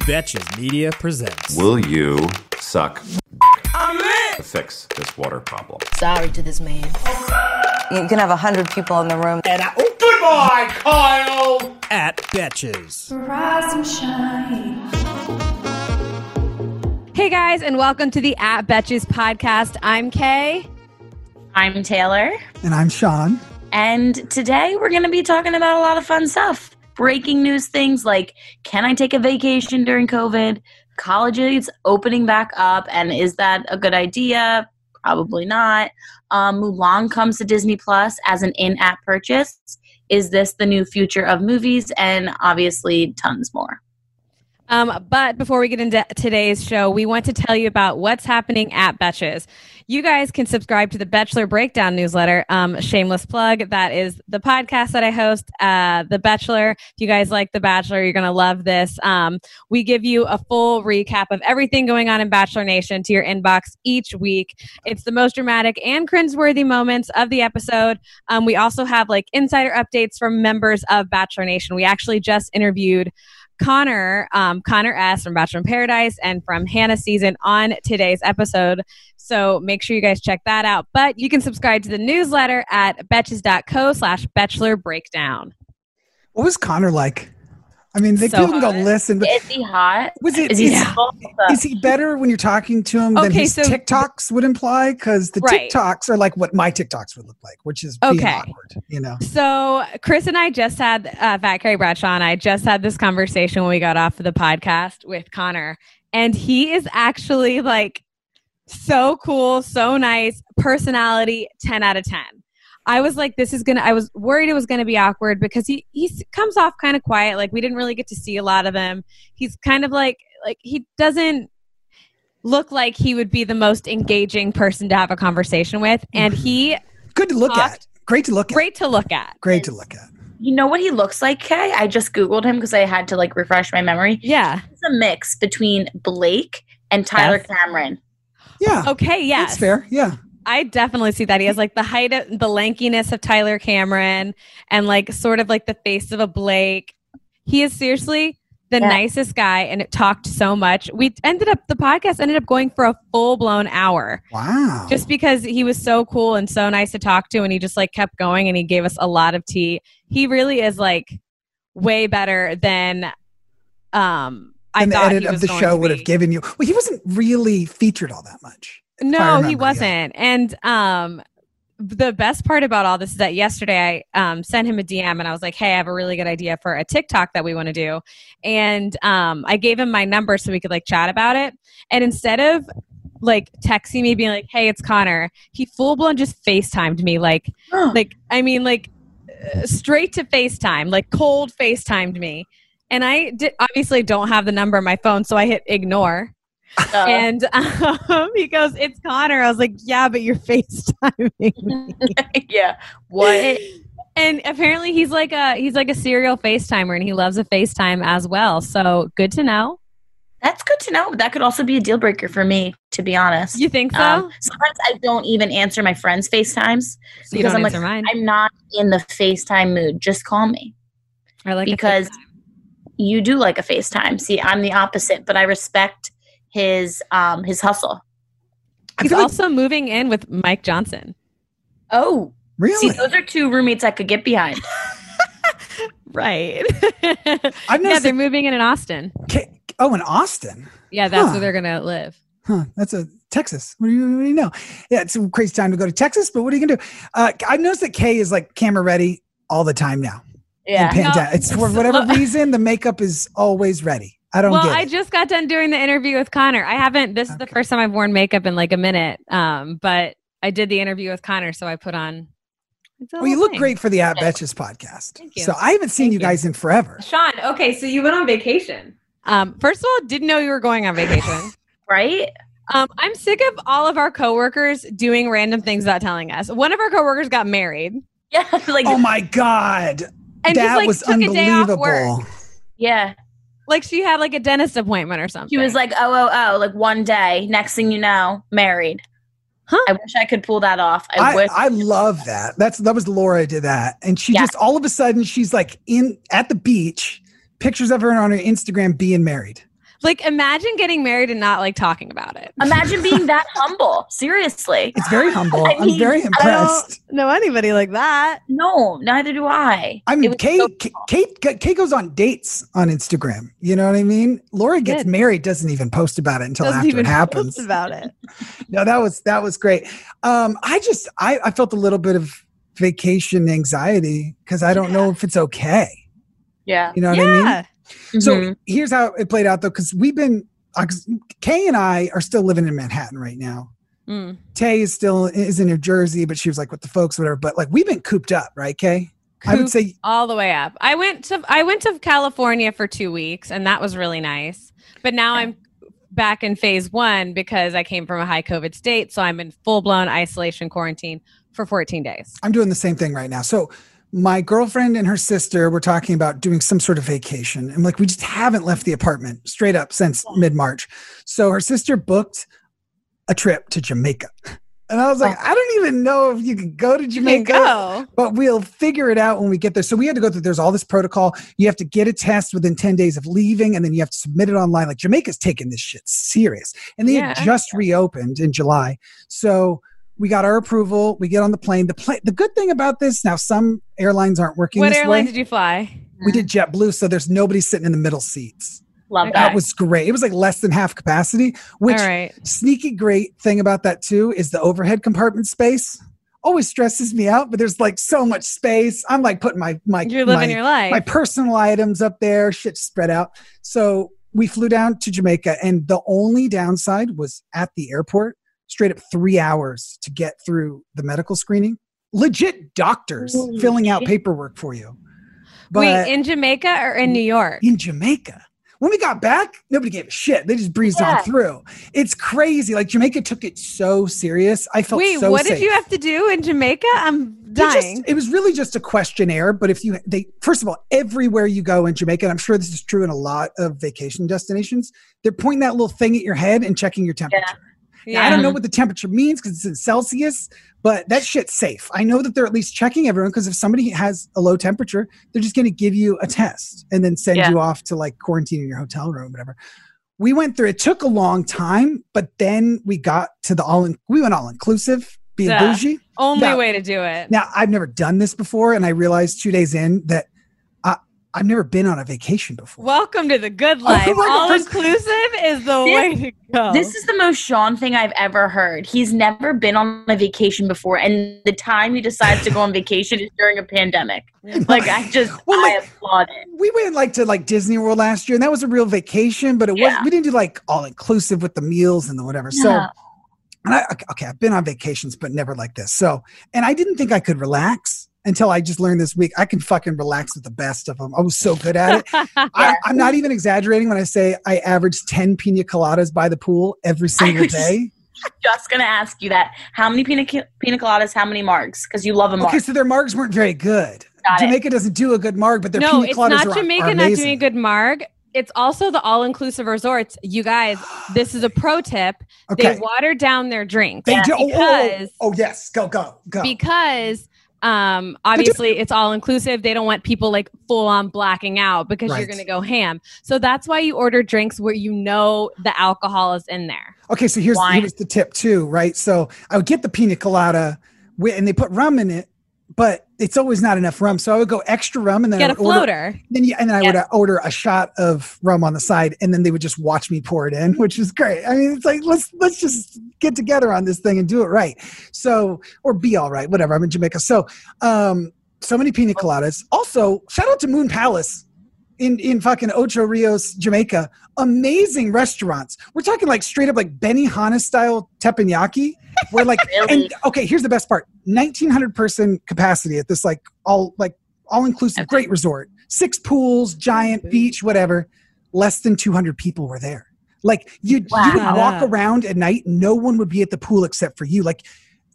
Betches Media presents. Will you suck to fix this water problem? Sorry to this man. You can have a hundred people in the room. And I, oh, Goodbye, Kyle! At Betches. Rise and shine. Hey guys, and welcome to the At Betches podcast. I'm Kay. I'm Taylor, And I'm Sean. and today we're going to be talking about a lot of fun stuff. Breaking news things like can I take a vacation during COVID? Colleges opening back up, and is that a good idea? Probably not. Um, Mulan comes to Disney Plus as an in app purchase. Is this the new future of movies? And obviously, tons more. Um, but before we get into today's show, we want to tell you about what's happening at Betches. You guys can subscribe to the Bachelor Breakdown newsletter. Um, shameless plug. That is the podcast that I host, uh, The Bachelor. If you guys like The Bachelor, you're going to love this. Um, we give you a full recap of everything going on in Bachelor Nation to your inbox each week. It's the most dramatic and cringeworthy moments of the episode. Um, we also have like insider updates from members of Bachelor Nation. We actually just interviewed Connor, um, Connor S from Bachelor in Paradise and from Hannah season on today's episode. So make sure you guys check that out. But you can subscribe to the newsletter at betches.co slash bachelor breakdown. What was Connor like? I mean, they So people can go hot. listen, Is he hot? was it Is he is, is he better when you're talking to him than his so- TikToks would imply? Because the Right. TikToks are like what my TikToks would look like, which is being Okay. awkward. You know, So Chris and I just had uh, Fat Carrie Bradshaw and I just had this conversation when we got off of the podcast with Connor, and he is actually like so cool, so nice, personality, ten out of ten. I was like, this is gonna. I was worried it was gonna be awkward because he he comes off kind of quiet. Like we didn't really get to see a lot of him. He's kind of like like he doesn't look like he would be the most engaging person to have a conversation with, and he good to look Talked- at. Great to look at. great to look at. Great to look at. You know what he looks like, Kay? I just Googled him because I had to like refresh my memory. Yeah. It's a mix between Blake and Tyler Yes. Cameron. Yeah, Okay, Yeah. that's fair. Yeah, I definitely see that. He has like the height of the lankiness of Tyler Cameron and like sort of like the face of a Blake. He is seriously the Yeah. nicest guy and it talked so much. We ended up the podcast ended up going for a full blown hour wow. just because he was so cool and so nice to talk to and he just like kept going and he gave us a lot of tea. He really is like way better than um I and the thought edit he of the show would have given you. Well, he wasn't really featured all that much. No, he wasn't. And um the best part about all this is that yesterday I um, sent him a DM and I was like, "Hey, I have a really good idea for a TikTok that we want to do," and um, I gave him my number so we could like chat about it. And instead of like texting me being like, "Hey, it's Connor," he full blown just Facetimed me like, like I mean, like uh, straight to FaceTime, like cold FaceTimed me. And I did, obviously don't have the number on my phone, so I hit ignore. So, And um, he goes, "It's Connor." I was like, "Yeah, but you're FaceTiming." me." yeah. What? and apparently, he's like a he's like a serial FaceTimer, and he loves a FaceTime as well. So good to know. That's good to know. That could also be a deal breaker for me, to be honest. You think so? Um, sometimes I don't even answer my friends' FaceTimes So because I'm like, mine. I'm not in the FaceTime mood. Just call me. I like because You do like a FaceTime. See, I'm the opposite, but I respect his um his hustle. He's feel like- also moving in with Mike Johnson. Oh, really. see, those are two roommates I could get behind. Right. I've yeah, noticed. they're moving in in Austin. K- oh, in Austin. Yeah, that's Huh. where they're gonna live. Huh, that's a Texas. What do, you, what do you know? Yeah, it's a crazy time to go to Texas, but what are you gonna do? Uh, I've noticed that Kay is like camera ready all the time now. in Yeah. Panda. It's for whatever reason, the makeup is always ready. I don't well, get I just got done doing the interview with Connor. I haven't. This is the first time I've worn makeup in like a minute. Um, but I did the interview with Connor, so I put on. well, you look thing. great for the At Betches podcast. Thank you. So I haven't seen Thank you you. guys in forever. Sean, okay, so you went on vacation. Um, first of all, didn't know you were going on vacation. Right? um, I'm sick of all of our coworkers doing random things without telling us. One of our coworkers got married, Yeah. like Oh my God. and that just like was took a day off work. unbelievable. yeah. Like she had like a dentist appointment or something. She was like, oh, oh, oh, like one day. Next thing you know, married. Huh. I wish I could pull that off. I, I, wish. I love that. That's that was Laura did that, and she Yeah. just all of a sudden she's like in at the beach, pictures of her on her Instagram being married. Like, imagine getting married and not like talking about it. Imagine being that humble. Seriously. It's very humble. I I'm mean, very I impressed. know anybody like that. No, neither do I. I mean, Kate, so- Kate, Kate, Kate goes on dates on Instagram. You know what I mean? Laura gets Good. married, doesn't even post about it until Doesn't after even it happens. post about it. no, that was that was great. Um, I just I, I felt a little bit of vacation anxiety because I don't know if it's okay. yeah. You know what I mean? Yeah. So here's how it played out though, because we've been uh, Kay and I are still living in Manhattan right now. Mm. Tay is still is in New Jersey, but she was like with the folks, whatever. But like we've been cooped up, right, Kay? I would say all the way up. I went to I went to California for two weeks, and that was really nice. But now I'm back in phase one because I came from a high COVID state, so I'm in full blown isolation quarantine for 14 days. I'm doing the same thing right now. So my girlfriend and her sister were talking about doing some sort of vacation. And like we just haven't left the apartment straight up since mid-March. So her sister booked a trip to Jamaica. And I was like, I don't even know if you can go to Jamaica, go. but we'll figure it out when we get there. So we had to go through there's all this protocol. You have to get a test within 10 days of leaving, and then you have to submit it online. Like Jamaica's taking this shit serious. And they had just reopened in July. So we got our approval. We get on the plane. The plane. The good thing about this now, some airlines aren't working. What airline way. did you fly? We did JetBlue, so there's nobody sitting in the middle seats. Love Okay. that. That was great. It was like less than half capacity. Which All right. sneaky great thing about that too is the overhead compartment space. Always stresses me out, but there's like so much space. I'm like putting my my You're living my, your life. my personal items up there, shit spread out. So we flew down to Jamaica, and the only downside was at the airport, straight up three hours to get through the medical screening. Legit doctors Holy filling out paperwork for you. But Wait, in Jamaica or in New York? in Jamaica. When we got back, nobody gave a shit. They just breezed Yeah. on through. It's crazy. Like Jamaica took it so serious. I felt Wait, so what safe. did you have to do in Jamaica? I'm They just- dying. it was really just a questionnaire. But if you, they, first of all, everywhere you go in Jamaica, and I'm sure this is true in a lot of vacation destinations, they're pointing that little thing at your head and checking your temperature. Now, I don't know what the temperature means because it's in Celsius, but that shit's safe. I know that they're at least checking everyone because if somebody has a low temperature, they're just going to give you a test and then send Yeah. you off to like quarantine in your hotel room, whatever. We went through. It took a long time, but then we got to the all. In, we went all inclusive, being Yeah. bougie. Only Now- way to do it. Now I've never done this before, and I realized two days in that I've never been on a vacation before. Welcome to the good life. like the All first- inclusive is the This- way to go. This is the most Sean thing I've ever heard. He's never been on a vacation before, and the time he decides to go on vacation is during a pandemic. Like I just, Well, I like- applaud it. we went like to like Disney World last year, and that was a real vacation, but it was Yeah. we didn't do like all inclusive with the meals and the whatever. So, Yeah. and I okay, I've been on vacations, but never like this. So, and I didn't think I could relax until I just learned this week I can fucking relax with the best of them. I was so good at it. I, I'm not even exaggerating when I say I averaged 10 pina coladas by the pool every single was- day. Just gonna ask you that. How many pina, pina coladas? How many marks? Because you love them. Okay, so their margs weren't very good. Got it. Jamaica doesn't do a good marg, but their no, pina it's coladas not are, Jamaica are not amazing. doing a good marg. It's also the all-inclusive resorts. You guys, this is a pro tip. Okay. They water down their drinks They do. Oh, oh, oh because oh, oh, yes. Go, go, go. because um obviously it's all inclusive they don't want people like full on blacking out because Right. you're going to go ham so that's why you order drinks where you know the alcohol is in there Okay, so here's Wine. here's the tip too, right? So I would get the pina colada, and they put rum in it, but it's always not enough rum. So I would go extra rum, and then get I a would order, floater then you, and then I would uh, order a shot of rum on the side, and then they would just watch me pour it in, which is great. I mean, it's like let's let's just get together on this thing and do it right. So or be all right, whatever. I'm in Jamaica, so um, so many pina coladas. Also, shout out to Moon Palace in in fucking Ocho Rios, Jamaica. Amazing restaurants. We're talking like straight up like Benihana style teppanyaki. Where like and okay, here's the best part: 1,900 person capacity at this like all like all inclusive great resort. Six pools, giant beach, whatever. Less than 200 people were there. Like you, you would walk around at night, no one would be at the pool except for you. Like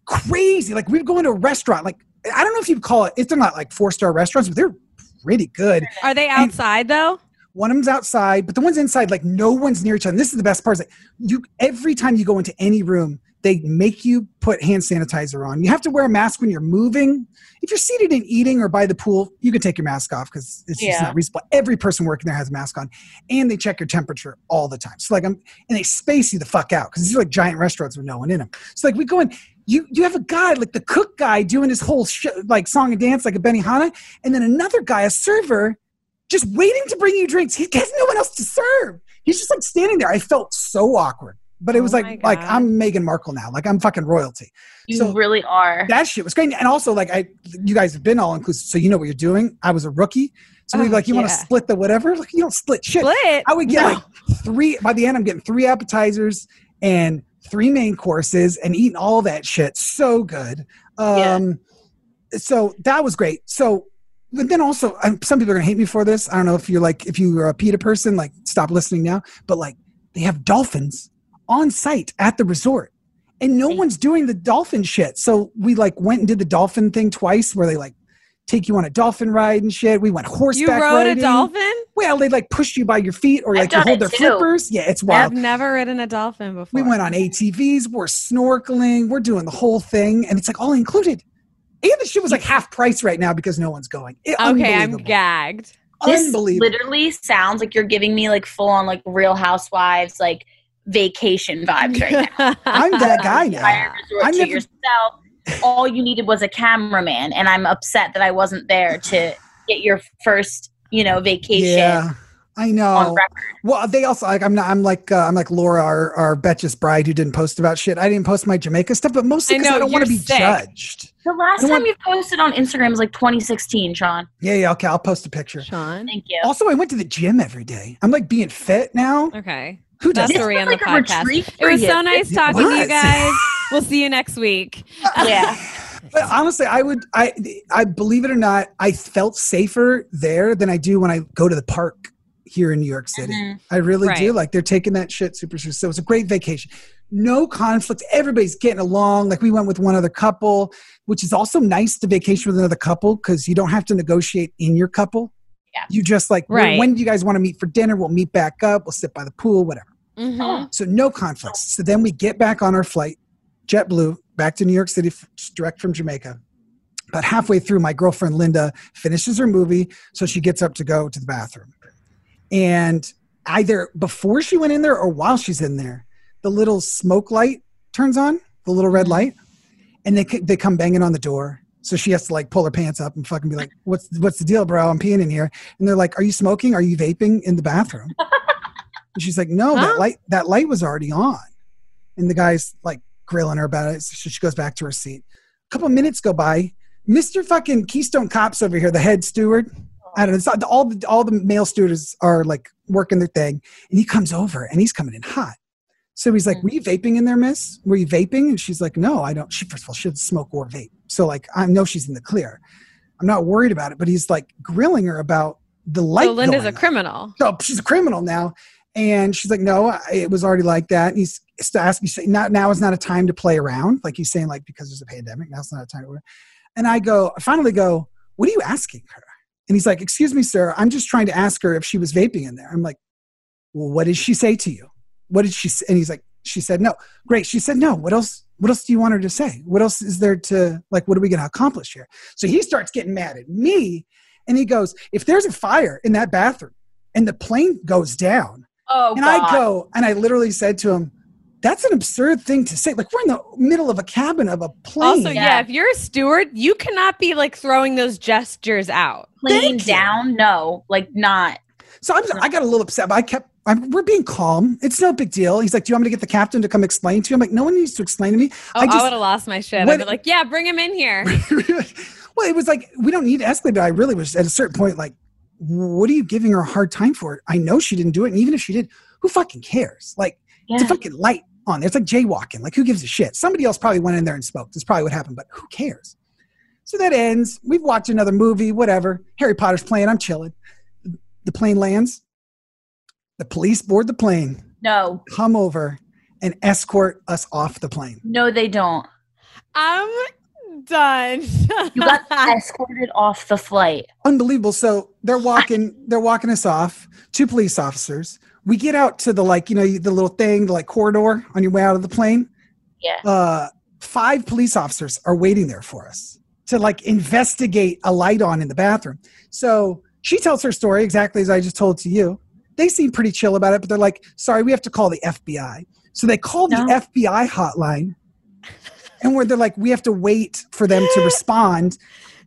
crazy. Like we'd go into a restaurant. Like I don't know if you'd call it. It's they're not like four star restaurants, but they're pretty good. are they outside though One of them's outside, but the ones inside, like no one's near each other. And this is the best part: is like you every time you go into any room, They make you put hand sanitizer on. You have to wear a mask when you're moving. If you're seated and eating or by the pool, you can take your mask off because it's just Yeah. not reasonable. Every person working there has a mask on, and they check your temperature all the time. So like I'm, and they space you the fuck out because these are like giant restaurants with no one in them. So like we go in, you you have a guy like the cook guy doing his whole sh- like song and dance like a Benihana, and then another guy, a server, just waiting to bring you drinks. He has no one else to serve. He's just like standing there. I felt so awkward. But it Oh was my like like I'm Meghan Markle now. Like I'm fucking royalty. You So- really are. That shit was great. And also like I you guys have been all inclusive, so you know what you're doing. I was a rookie. So we Oh, like, you want to split the whatever? Like you don't split shit. Split. I would get No. like three by the end. I'm getting three appetizers and three main courses and eating all that shit. So good. Um, so that was great. So, but then also, um, some people are gonna hate me for this. I don't know if you're like if you're a PETA person, like stop listening now. But like they have dolphins on site at the resort. And no one's doing the dolphin shit. So we like went and did the dolphin thing twice where they like take you on a dolphin ride and shit. We went horseback You rode riding. a dolphin? Well, they like push you by your feet or like you hold their too. flippers. Yeah, it's wild. I've never ridden a dolphin before. We went on ATVs, we're snorkeling, we're doing the whole thing, and it's like all included. And the shit was like half price right now because no one's going. It- Okay, I'm unbelievable. gagged. This Unbelievable. literally sounds like you're giving me like full on like Real Housewives like vacation vibes right now. I'm that guy now. Entire resort I to never- yourself. All you needed was a cameraman, and I'm upset that I wasn't there to get your first, you know, vacation Yeah, I on know. record. Well, they also like I'm not. I'm like uh, I'm like Laura, our our Betches bride, who didn't post about shit. I didn't post my Jamaica stuff, but mostly because I, know, don't want to be sick. judged. The last time want- you posted on Instagram was like 2016, Sean. Yeah, yeah. Okay, I'll post a picture. Sean. Thank you. Also, I went to the gym every day. I'm like being fit now. Okay. Who does That's This where we was the like podcast. It was you. so nice It talking to you guys. We'll see you next week. yeah. But honestly, I would I I believe it or not, I felt safer there than I do when I go to the park here in New York City. Mhm. I really do. Like they're taking that shit super serious. So it's a great vacation. No conflict. Everybody's getting along. Like we went with one other couple, which is also nice to vacation with another couple because you don't have to negotiate in your couple. Yeah. You just like when- Right. when do you guys want to meet for dinner? We'll meet back up. We'll sit by the pool, whatever. Mhm. So no conflicts. So then we get back on our flight, JetBlue, back to New York City, direct from Jamaica. About halfway through, my girlfriend Linda finishes her movie, so she gets up to go to the bathroom. And either before she went in there or while she's in there, the little smoke light turns on, the little red light, and they they come banging on the door. So she has to like pull her pants up and fucking be like, "What's what's the deal, bro? I'm peeing in here." And they're like, "Are you smoking? Are you vaping in the bathroom?" and she's like, "No, Huh? that light that light was already on." And the guy's like grilling her about it. So she goes back to her seat. A couple minutes go by. Mr. fucking Keystone Cops over here, the head steward. I don't know. It's not, all the all the male stewards are like working their thing, and he comes over and he's coming in hot. So he's like, mm. "Were you vaping in there, Miss? Were you vaping?" And she's like, "No, I don't." She first of all, she doesn't smoke or vape, so like I know she's in the clear. I'm not worried about it, but he's like grilling her about the light. So Linda's a on. criminal. So she's a criminal now. And she's like, no, it was already like that. And he's asking, saying, now, is not a time to play around. Like he's saying, like, because there's a pandemic, now's not a time. And I go, I finally go, what are you asking her? And he's like, excuse me, sir, I'm just trying to ask her if she was vaping in there. I'm like, well, what did she say to you? What did she say? And he's like, she said no. Great. She said no. What else? What else do you want her to say? What else is there to like? What are we going to accomplish here? So he starts getting mad at me, and he goes, if there's a fire in that bathroom and the plane goes down, Oh, and God. I go, and I literally said to him, that's an absurd thing to say. Like we're in the middle of a cabin of a plane. Also, yeah. Yeah. if you're a steward, you cannot be like throwing those gestures out. Plane Thank you. down? No, like not. So I'm, I got a little upset, but I kept. I'm, we're being calm. It's no big deal. He's like, "Do you want me to get the captain to come explain to you?" I'm like, "No one needs to explain to me." Oh, I I, just would have lost my shit. I'd be like, yeah, bring him in here. well, it was like we don't need to escalate. But I really was at a certain point like, what are you giving her a hard time for? I know she didn't do it, and even if she did, who fucking cares? Like it's a fucking light on there. It's like jaywalking. Like who gives a shit? Somebody else probably went in there and smoked. That's probably what happened. But who cares? So that ends. We've watched another movie. Whatever. Harry Potter's playing. I'm chilling. The plane lands. The police board the plane, No, come over, and escort us off the plane. no, they don't. I'm done. You got escorted off the flight. unbelievable. So they're walking, they're walking us off. Two police officers. We get out to the like, you know, the little thing, the like corridor on your way out of the plane. Yeah. uh, five police officers are waiting there for us to like investigate a light on in the bathroom. So she tells her story exactly as I just told to you. They seem pretty chill about it, but they're like, sorry, we have to call the FBI. So they call the FBI hotline and where they're like, we have to wait for them to respond.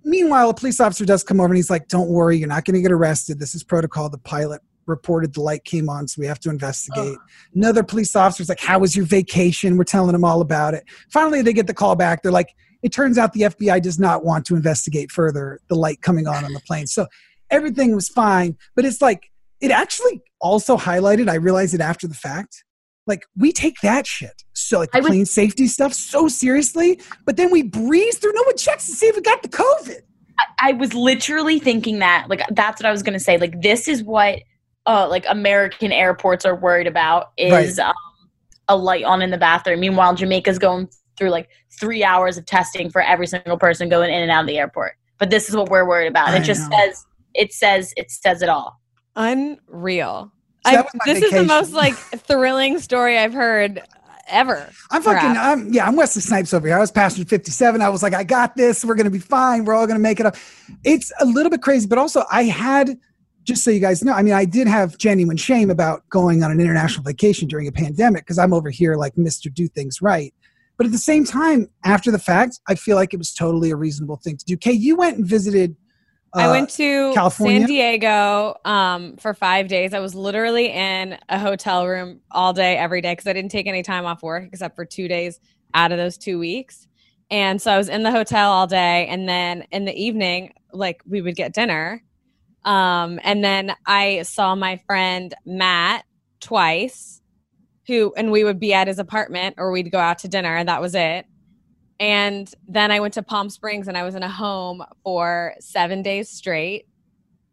Meanwhile, a police officer does come over and he's like, don't worry, you're not going to get arrested. This is protocol. The pilot reported the light came on, so we have to investigate. Another police officer's like, how was your vacation? We're telling them all about it. Finally, they get the call back. They're like, it turns out the FBI does not want to investigate further the light coming on on the plane. So everything was fine. But it's like, it actually also highlighted, I realized it after the fact. Like, we take that shit, so like the would- plane safety stuff, so seriously, but then we breeze through. No one checks to see if we got the COVID. I was literally thinking that. Like that's what I was gonna say. Like this is what uh like American airports are worried about is um, a light on in the bathroom. Meanwhile, Jamaica's going through like three hours of testing for every single person going in and out of the airport. But this is what we're worried about. I it just know. says it says it says it all. Unreal. I, that was my this is the most like thrilling story I've heard ever. I'm fucking. I'm, yeah, I'm Wesley Snipes over here. I was passenger 57. I was like, I got this. We're going to be fine. We're all going to make it up. It's a little bit crazy, but also I had, just so you guys know, I mean, I did have genuine shame about going on an international vacation during a pandemic because I'm over here like Mr. Do Things Right. But at the same time, after the fact, I feel like it was totally a reasonable thing to do. Kay, you went and visited. I uh, went to California? San Diego um, for five days. I was literally in a hotel room all day, every day, because I didn't take any time off work except for two days out of those two weeks. And so I was in the hotel all day. And then in the evening, like we would get dinner. Um, and then I saw my friend Matt twice, who, and we would be at his apartment or we'd go out to dinner, and that was it. And then I went to Palm Springs and I was in a home for seven days straight.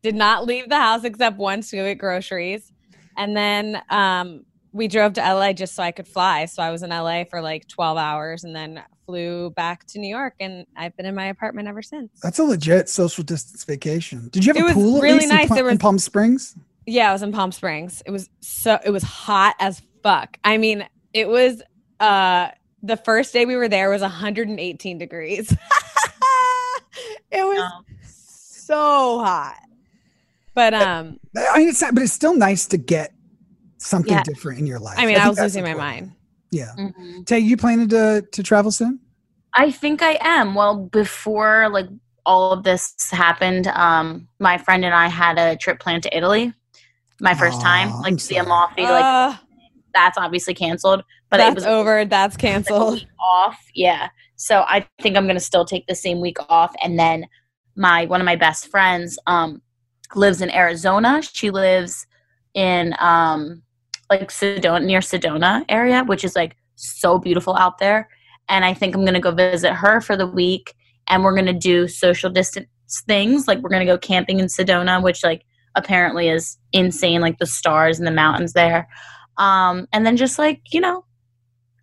Did not leave the house except once to get groceries. And then um, we drove to LA just so I could fly. So I was in LA for like 12 hours and then flew back to New York. And I've been in my apartment ever since. That's a legit social distance vacation. Did you have It a was pool at really least in nice. Pal- There in Palm Springs? Yeah, I was in Palm Springs. It was so it was hot as fuck. I mean, it was uh the first day we were there was 118 degrees. it was Um, so hot. But um I mean, it's not, but it's still nice to get something Yeah. different in your life. I mean, I, think was that's losing my mind. Yeah. mhm. Tay, you planning to to travel soon? I think I am. Well, before like all of this happened, um, my friend and I had a trip planned to Italy. My first Aw, time, I'm like to the sorry. Amalfi, like Uh, that's obviously canceled. But that's it was over. That's canceled. off. Yeah. So I think I'm gonna still take the same week off, and then my one of my best friends um lives in Arizona. She lives in um like Sedona near Sedona area, which is like so beautiful out there. And I think I'm gonna go visit her for the week, and we're gonna do social distance things. Like we're gonna go camping in Sedona, which like apparently is insane, like the stars and the mountains there. Um, and then just like you know,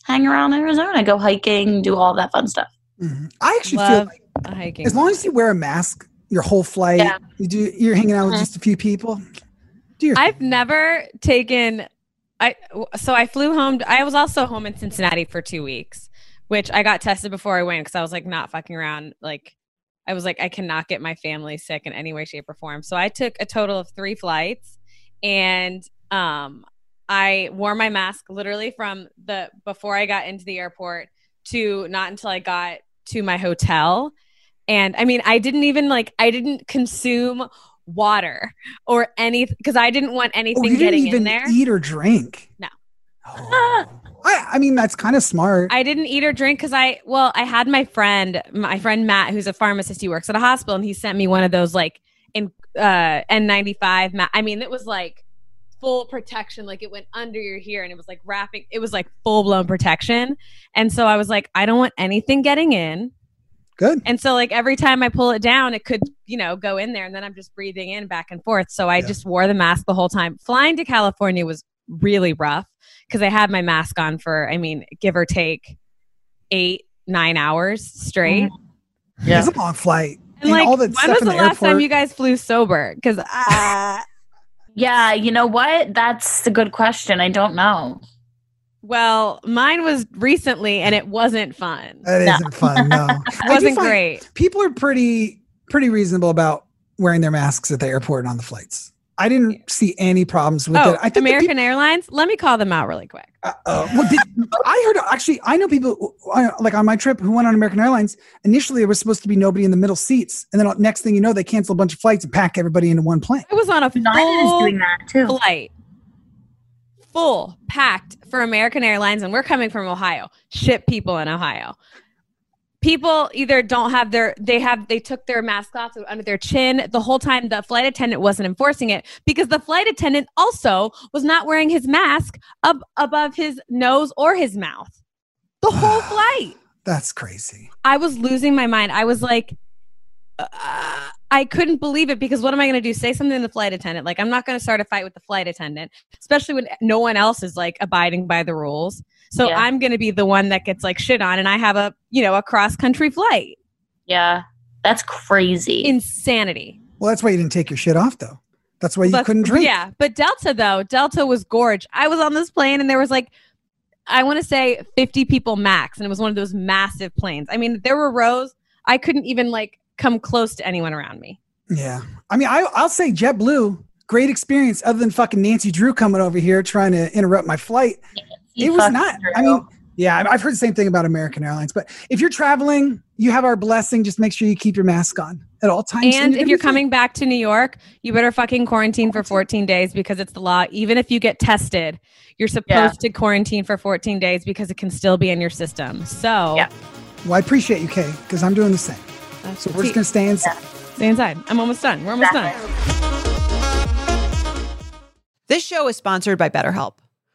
hang around Arizona, go hiking, do all that fun stuff. Mhm. I actually Love feel like hiking. as long as you wear a mask your whole flight, Yeah. you do you're hanging out with Mhm. just a few people. Do your I've never taken I so I flew home I was also home in Cincinnati for 2 weeks, which I got tested before I went cuz I was like not fucking around like I was like I cannot get my family sick in any way shape or form. So I took a total of 3 flights and um I wore my mask literally from the before I got into the airport to not until I got to my hotel. And I mean, I didn't even like I didn't consume water or anything because I didn't want oh, anything you didn't getting even in there. eat or drink. No. Oh. I, I mean, that's kind of smart. I didn't eat or drink because I well, I had my friend, my friend Matt, who's a pharmacist. He works at a hospital, and he sent me one of those like in uh N95. Ma- I mean, it was like full protection, like it went under your ear, and it was like wrapping. It was like full blown protection, and so I was like, I don't want anything getting in. Good. And so like every time I pull it down, it could, you know, go in there and then I'm just breathing in back and forth. So I Yeah. just wore the mask the whole time. Flying to California was really rough because I had my mask on for, I mean, give or take eight, nine hours straight. Yeah. It's a long flight. And like, all the when stuff was the, the last time you guys flew sober? Because uh, Yeah, you know what? That's a good question. I don't know. Well, mine was recently and it wasn't fun. That No. isn't fun. No, It wasn't great. People are pretty pretty reasonable about wearing their masks at the airport and on the flights. I didn't see any problems with Oh, it. I think the American Airlines. Let me call them out really quick. Uh, uh, well, did, I heard actually. I know people uh, like on my trip who went on American Airlines. Initially, there was supposed to be nobody in the middle seats, and then next thing you know, they cancel a bunch of flights and pack everybody into one plane. I was on a United is doing that too. flight, full packed for American Airlines, and we're coming from Ohio. Ship people in Ohio. People either don't have their they have they took their mask off under their chin the whole time. The flight attendant wasn't enforcing it because the flight attendant also was not wearing his mask up above his nose or his mouth. The whole flight. That's crazy. I was losing my mind. I was like, uh, I couldn't believe it because what am I going to do? Say something to the flight attendant? Like, I'm not going to start a fight with the flight attendant, especially when no one else is like abiding by the rules. So Yeah. I'm going to be the one that gets like shit on, and I have a you know a cross country flight. Yeah. That's crazy. Insanity. Well, that's why you didn't take your shit off, though. That's why you But- couldn't drink. Yeah, but Delta though, Delta was gorge. I was on this plane, and there was like. I want to say 50 people max, and it was one of those massive planes. I mean, there were rows. I couldn't even like come close to anyone around me. Yeah. I mean, I, I'll say JetBlue, great experience. Other than fucking Nancy Drew coming over here trying to interrupt my flight, You it was fucking not. I mean, yeah, I- I've heard the same thing about American Airlines. But if you're traveling, you have our blessing. Just make sure you keep your mask on at all times. And you're if you're coming back to New York, you better fucking quarantine for 14 days because it's the law. Even if you get tested, you're supposed Yeah. to quarantine for 14 days because it can still be in your system. So Yeah. well, I appreciate you, Kay, because I'm doing the same. that's So we're just gonna stay inside. stay inside. I'm almost done. We're almost done. This show is sponsored by BetterHelp.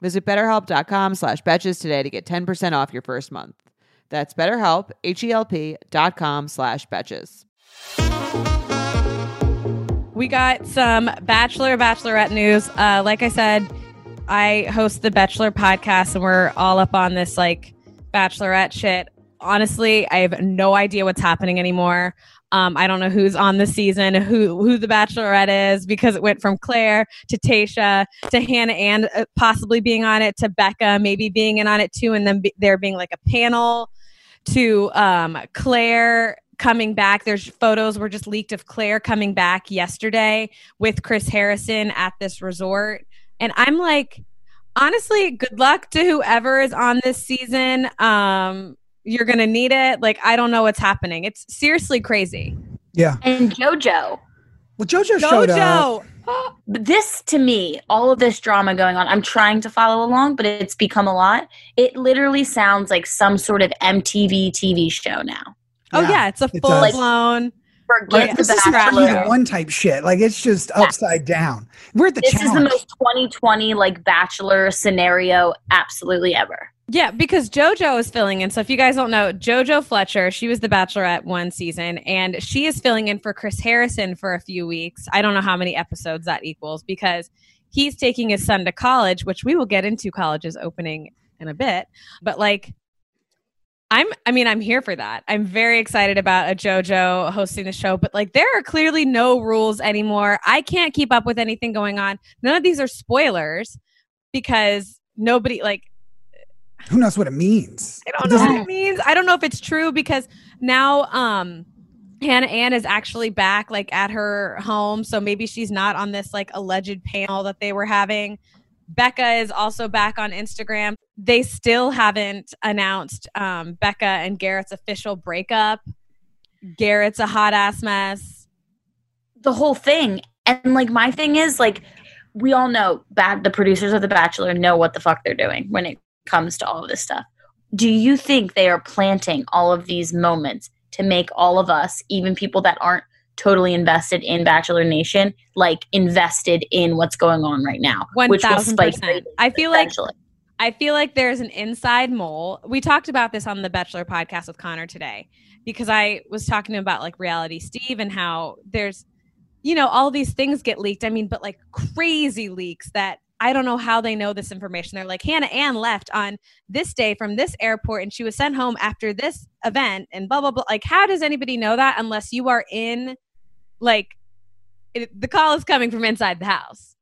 Visit betterhelp.com slash betches today to get 10% off your first month. That's betterhelp, H-E-L-P dot com slash betches. We got some Bachelor, Bachelorette news. Uh, like I said, I host the Bachelor podcast, and we're all up on this like Bachelorette shit. Honestly, I have no idea what's happening anymore. Um, I don't know who's on the season, who who the Bachelorette is, because it went from Claire to Tayshia to Hannah and uh, possibly being on it to Becca, maybe being in on it too, and then be, there being like a panel to um, Claire coming back. There's photos were just leaked of Claire coming back yesterday with Chris Harrison at this resort. And I'm like, honestly, good luck to whoever is on this season. Um, you're gonna need it. Like, I don't know what's happening. It's seriously crazy. Yeah. and JoJo. Well, JoJo, showed up. Jojo. But this to me, all of this drama going on, I'm trying to follow along, but it's become a lot. It literally sounds like some sort of MTV TV show now. Oh yeah, it's a it full does. blown. Forget Like, the this is Bachelor. season one type shit. Like it's just upside down. We're at the This is the most 2020 like Bachelor scenario absolutely ever. Yeah, because JoJo is filling in. So if you guys don't know, JoJo Fletcher, she was the Bachelorette one season, and she is filling in for Chris Harrison for a few weeks. I don't know how many episodes that equals because he's taking his son to college, which we will get into colleges opening in a bit. But like, I'm, I mean, I'm here for that. I'm very excited about a JoJo hosting the show, but like, there are clearly no rules anymore. I can't keep up with anything going on. None of these are spoilers because nobody like Who knows what it means? I don't know what it means. I don't know if it's true because now um Hannah Ann is actually back like at her home. So maybe she's not on this like alleged panel that they were having. Becca is also back on Instagram. They still haven't announced um, Becca and Garrett's official breakup. Garrett's a hot ass mess. the whole thing. And like my thing is like we all know bad the producers of The Bachelor know what the fuck they're doing when it comes to all of this stuff. Do you think they are planting all of these moments to make all of us, even people that aren't totally invested in Bachelor Nation, like invested in what's going on right now? One which will thousand percent. I feel like. I feel like there's an inside mole. We talked about this on the Bachelor podcast with Connor today because I was talking about like reality Steve and how there's, you know, all these things get leaked. I mean, but like crazy leaks that I don't know how they know this information. They're like, Hannah Ann left on this day from this airport and she was sent home after this event and blah, blah, blah. Like, how does anybody know that unless you are in, like, it, the call is coming from inside the house?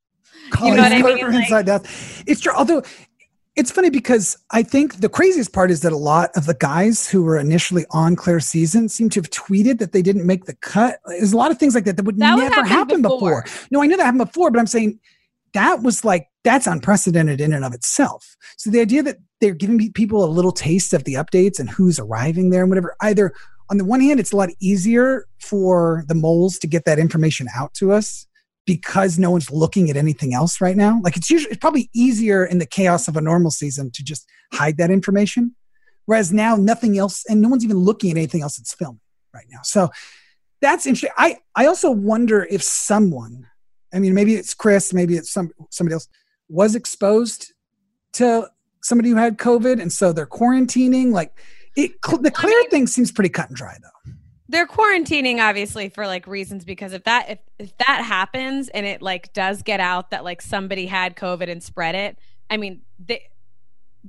Colin know what I Carter mean? Like- inside death. It's true. Although it's funny because I think the craziest part is that a lot of the guys who were initially on Claire's season seem to have tweeted that they didn't make the cut. There's a lot of things like that that would That never happen before. before. No, I knew that happened before, but I'm saying that was like that's unprecedented in and of itself. So the idea that they're giving people a little taste of the updates and who's arriving there and whatever, either on the one hand, it's a lot easier for the moles to get that information out to us because no one's looking at anything else right now. Like it's usually it's probably easier in the chaos of a normal season to just hide that information. Whereas now nothing else and no one's even looking at anything else that's filming right now. So that's interesting. I, I also wonder if someone, I mean, maybe it's Chris, maybe it's some somebody else, was exposed to somebody who had COVID, and so they're quarantining. Like it, the Claire thing seems pretty cut and dry, though. they're quarantining obviously for like reasons because if that if, if that happens and it like does get out that like somebody had covid and spread it i mean they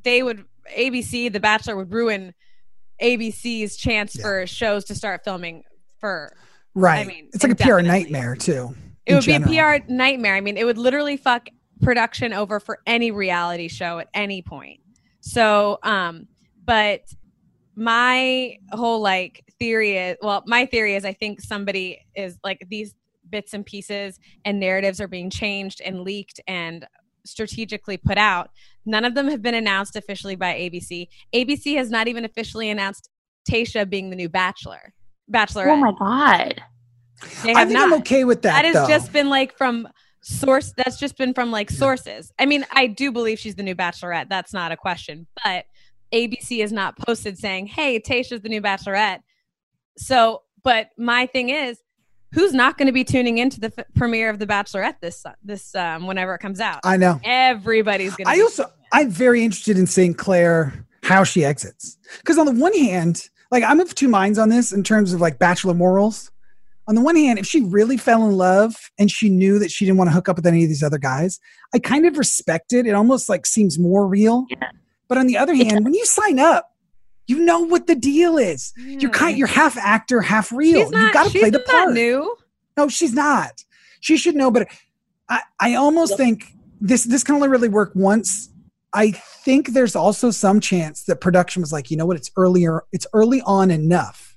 they would abc the bachelor would ruin abc's chance Yeah. for shows to start filming for Right. I mean, it's like a PR nightmare too. it would general. be a pr nightmare i mean it would literally fuck production over for any reality show at any point so um but my whole like theory is well my theory is i think somebody is like these bits and pieces and narratives are being changed and leaked and strategically put out none of them have been announced officially by abc abc has not even officially announced tayshia being the new bachelor bachelor Oh my god. I have think not I'm okay with that. that has though. just been like from source that's just been from like sources. I mean i do believe she's the new bachelorette that's not a question but abc is not posted saying hey tayshia's the new bachelorette. So but my thing is who's not going to be tuning into the f- premiere of the bachelorette this this um whenever it comes out? I know. everybody's going to I also I'm very interested in seeing Claire how she exits. Because on the one hand, like I'm of two minds on this in terms of like bachelor morals. On the one hand, if she really fell in love and she knew that she didn't want to hook up with any of these other guys, I kind of respect it. It almost like seems more real. Yeah. But on the other hand, when you sign up, you know what the deal is. You're kind you're half actor, half real. not, you got to play the part. new No, she's not. She should know, but I, I almost think this this can only really work once. I think there's also some chance that production was like, you know what, it's earlier, it's early on enough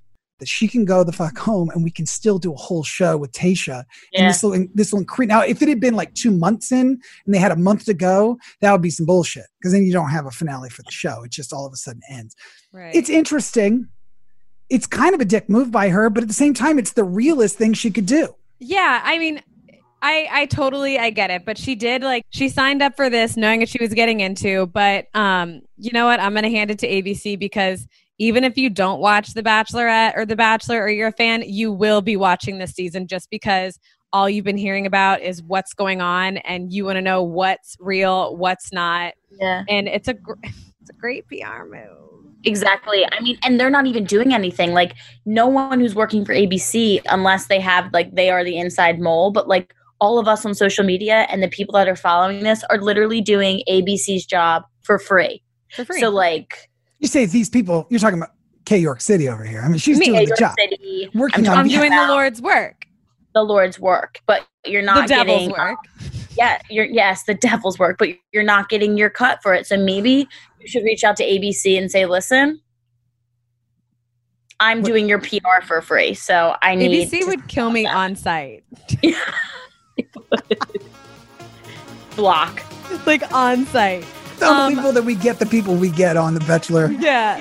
that she can go the fuck home and we can still do a whole show with Tayshia. And this will this will increase. Now, if it had been like two months in and they had a month to go, that would be some bullshit because then you don't have a finale for the show. It just all of a sudden ends right it's interesting. It's kind of a dick move by her, but at the same time, it's the realest thing she could do. Yeah, I mean, I I totally I get it, but she did like she signed up for this knowing what she was getting into. But um, you know what? I'm gonna hand it to ABC because even if you don't watch The Bachelorette or The Bachelor or you're a fan, you will be watching this season just because all you've been hearing about is what's going on and you want to know what's real, what's not, Yeah. and it's a gr- it's a great PR move. Exactly. I mean, and they're not even doing anything. Like, no one who's working for ABC, unless they have, like, they are the inside mole, but like all of us on social media and the people that are following this are literally doing ABC's job for free. For free. So, like, You say these people, you're talking about K York City over here. I mean, she's Me, doing New the job. City, Working I'm on I'm doing the Lord's work, the Lord's work, but you're not the devil's getting work. yeah, you're yes, the devil's work, but you're not getting your cut for it. So maybe you should reach out to ABC and say, "Listen, I'm What- doing your PR for free, so I need." ABC to would kill me on site, block. like on site. It's Um, unbelievable that we get the people we get on The Bachelor. Yeah.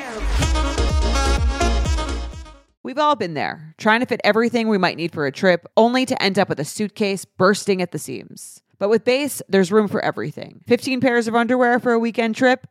We've all been there, trying to fit everything we might need for a trip, only to end up with a suitcase bursting at the seams. But with Base, there's room for everything. 15 pairs of underwear for a weekend trip?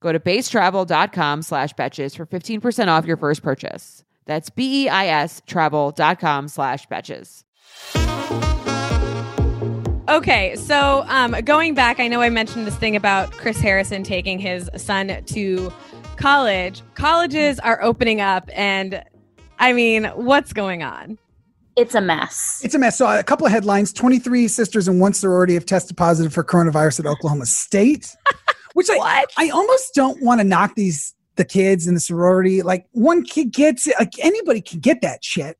Go to beistravel.com slash betches for 15% off your first purchase. That's B-E-I-S travel.com slash betches. Okay, so um, going back, I know I mentioned this thing about Chris Harrison taking his son to college. Colleges are opening up, and I mean, what's going on? It's a mess. It's a mess. So a couple of headlines: twenty-three sisters and one sorority have tested positive for coronavirus at Oklahoma State. Which I, What? I almost don't want to knock these the kids in the sorority. Like one kid gets it. Like anybody can get that shit.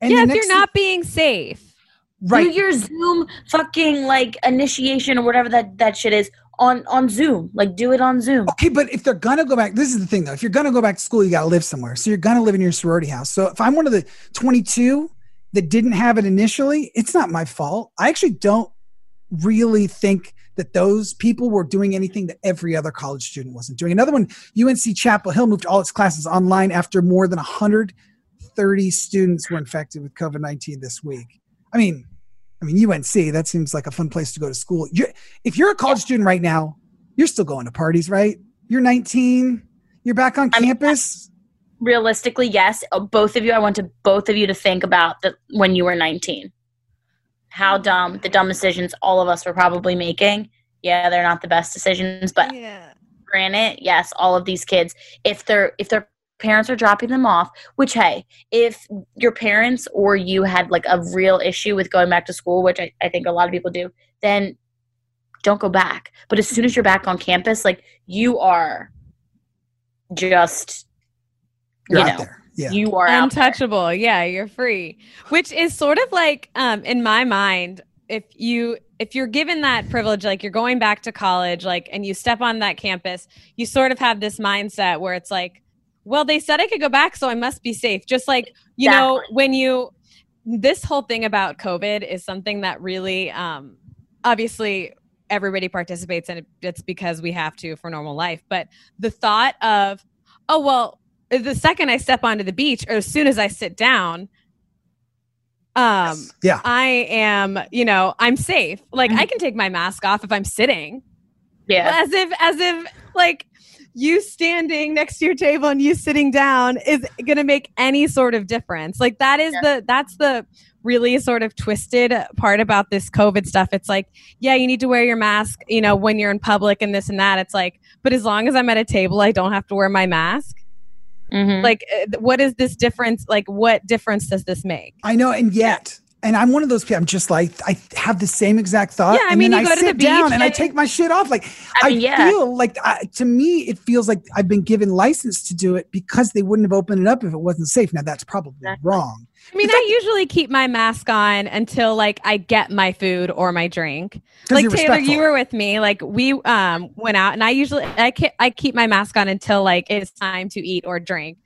And yeah, the if next you're not being safe. right, Do your Zoom fucking like initiation or whatever that that shit is on on Zoom. Like do it on Zoom. Okay, but if they're gonna go back, this is the thing though. If you're gonna go back to school, you gotta live somewhere. So you're gonna live in your sorority house. So if I'm one of the 22 that didn't have it initially, it's not my fault. I actually don't really think that those people were doing anything that every other college student wasn't doing. Another one, UNC Chapel Hill moved all its classes online after more than 130 students were infected with COVID-19 this week. I mean, I mean UNC, that seems like a fun place to go to school. You're, if you're a college student right now, you're still going to parties, right? You're 19, you're back on I mean, campus. Realistically, yes. Both of you, I want to both of you to think about that when you were 19. How dumb the dumb decisions all of us were probably making. Yeah, they're not the best decisions, but Yeah. granted, yes, all of these kids, if they're if their parents are dropping them off, which hey, if your parents or you had like a real issue with going back to school, which I, I think a lot of people do, then don't go back. But as soon as you're back on campus, like you are just You're you know, there. Yeah. you are out untouchable. Yeah you're free. Which is sort of like um in my mind if you if you're given that privilege like you're going back to college like and you step on that campus you sort of have this mindset where it's like well they said i could go back so i must be safe. Just like you know when you this whole thing about covid is something that really um obviously everybody participates and it's because we have to for normal life. But the thought of oh well the second i step onto the beach or as soon as i sit down um yeah. i am you know i'm safe. Like i can take my mask off if i'm sitting. Yeah. as if as if like you standing next to your table and you sitting down is going to make any sort of difference. Like that is the that's the really sort of twisted part about this covid stuff. It's like yeah you need to wear your mask you know when you're in public and this and that. It's like but as long as i'm at a table i don't have to wear my mask Mhm. like uh, what is this difference like what difference does this make I know, and yet, and I'm one of those people. I'm just like I have the same exact thought. Yeah, I and mean, then you I go to the sit down beach and I take my shit off. Like I, I yeah. feel like I, to me, it feels like I've been given license to do it because they wouldn't have opened it up if it wasn't safe. Now that's probably Exactly. wrong. I mean, I usually keep my mask on until like I get my food or my drink. Like you're Taylor, you were with me. Like we um went out, and I usually I ke- I keep my mask on until like it's time to eat or drink.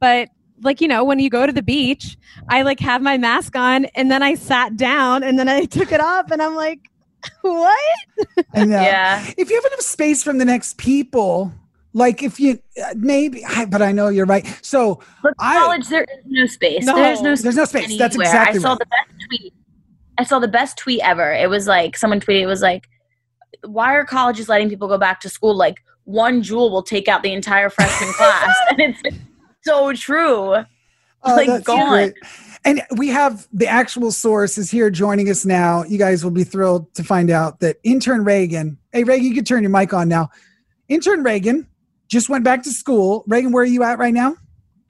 But like you know, when you go to the beach, I like have my mask on, and then I sat down, and then I took it off, and I'm like, what? And uh, yeah. if you have enough space from the next people, like if you uh, maybe, I, but I know you're right. So But I- college, there is no space. No. There's no there's no space. That's exactly I saw right. the best tweet. I saw the best tweet ever. It was like someone tweeted. It was like, "Why are colleges letting people go back to school? Like one Juul will take out the entire freshman class." And it's so true. Oh, like, gone. great. And we have the actual source is here joining us now. You guys will be thrilled to find out that intern Reagan, hey, Reagan, you can turn your mic on now. Intern Reagan just went back to school. Reagan, where are you at right now?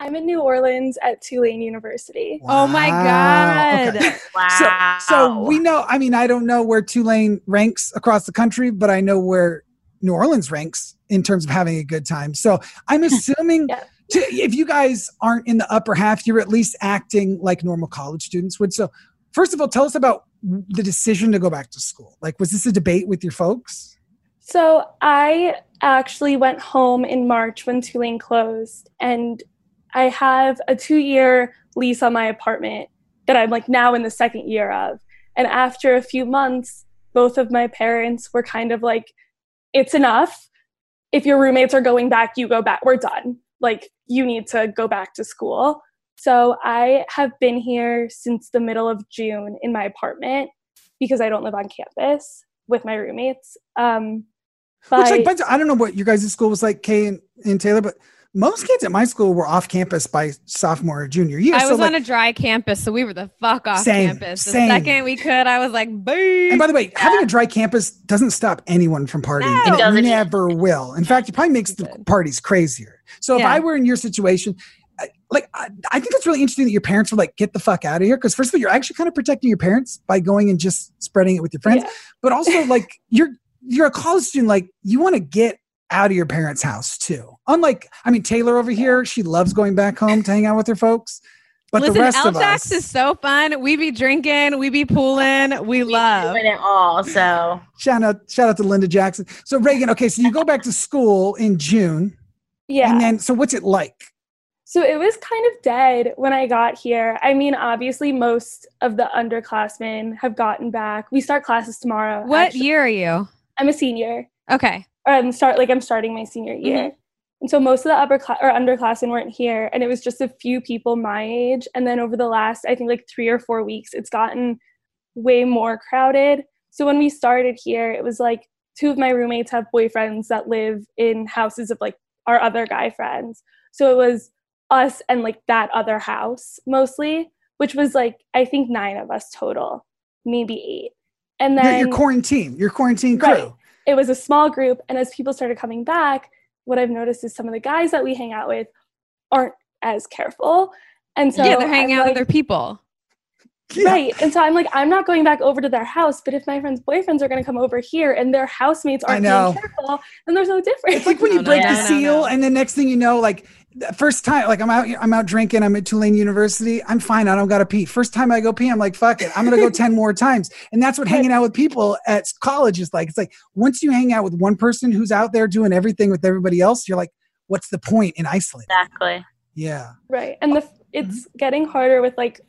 I'm in New Orleans at Tulane University. Oh my God. Okay. Wow. So, so we know, I mean, I don't know where Tulane ranks across the country, but I know where New Orleans ranks in terms of having a good time. So I'm assuming Yeah. to, if you guys aren't in the upper half, you're at least acting like normal college students would. So, first of all, tell us about the decision to go back to school. Like, was this a debate with your folks? So I actually went home in March when Tulane closed, and I have a two year lease on my apartment that I'm like now in the second year of. And after a few months, both of my parents were kind of like, it's enough. If your roommates are going back, you go back. We're done. Like, you need to go back to school. So I have been here since the middle of June in my apartment because I don't live on campus with my roommates. Um, Which, like, by- but I don't know what your guys' school was like, Kay and, and Taylor, but most kids at my school were off campus by sophomore or junior year. I so was like, on a dry campus, so we were the fuck off Same, campus. The same. second we could, I was like, boom. And by the way, having a dry campus doesn't stop anyone from partying. No. and It doesn't. never will. In fact, it probably makes the parties crazier. So if I were in your situation, like I, I think it's really interesting that your parents were like, "Get the fuck out of here." Because first of all, you're actually kind of protecting your parents by going and just spreading it with your friends. Yeah. But also, like you're you're a college student, like you want to get out of your parents' house too. Unlike, I mean, Taylor over here, she loves going back home to hang out with her folks. But Listen, the rest of LTAX us, is so fun. We be drinking, we be pooling, we love. doing it all. So shout out shout out to Linda Jackson. So Reagan, okay, so you go back to school in June. yeah. And then, so what's it like? So it was kind of dead when I got here. I mean, obviously, most of the underclassmen have gotten back. We start classes tomorrow. What actually. year are you? I'm a senior. Okay. Or I'm start like I'm starting my senior year. Mm-hmm. And so most of the upper class or underclassmen weren't here, and it was just a few people my age. And then over the last, I think like three or four weeks, it's gotten way more crowded. So when we started here, it was like two of my roommates have boyfriends that live in houses of like our other guy friends. So it was us and like that other house mostly, which was like I think nine of us total, maybe eight. And Your, then your quarantine, your quarantine crew. Right. it was a small group and as people started coming back what i've noticed is some of the guys that we hang out with aren't as careful and so yeah, they're hanging I'm out with like- their people. Yeah. right and so i'm like i'm not going back over to their house but if my friends boyfriends are going to come over here and their housemates aren't being careful then there's no difference It's like when No, you no, break no, the no, seal, no. and the next thing you know, like first time, like I'm out, I'm out drinking. I'm at Tulane University. I'm fine. I don't got to pee. First time I go pee, I'm like, fuck it. I'm gonna go ten more times. And that's what hanging out with people at college is like. It's like once you hang out with one person who's out there doing everything with everybody else, you're like, what's the point in isolating? exactly. Yeah. right and the it's getting harder with like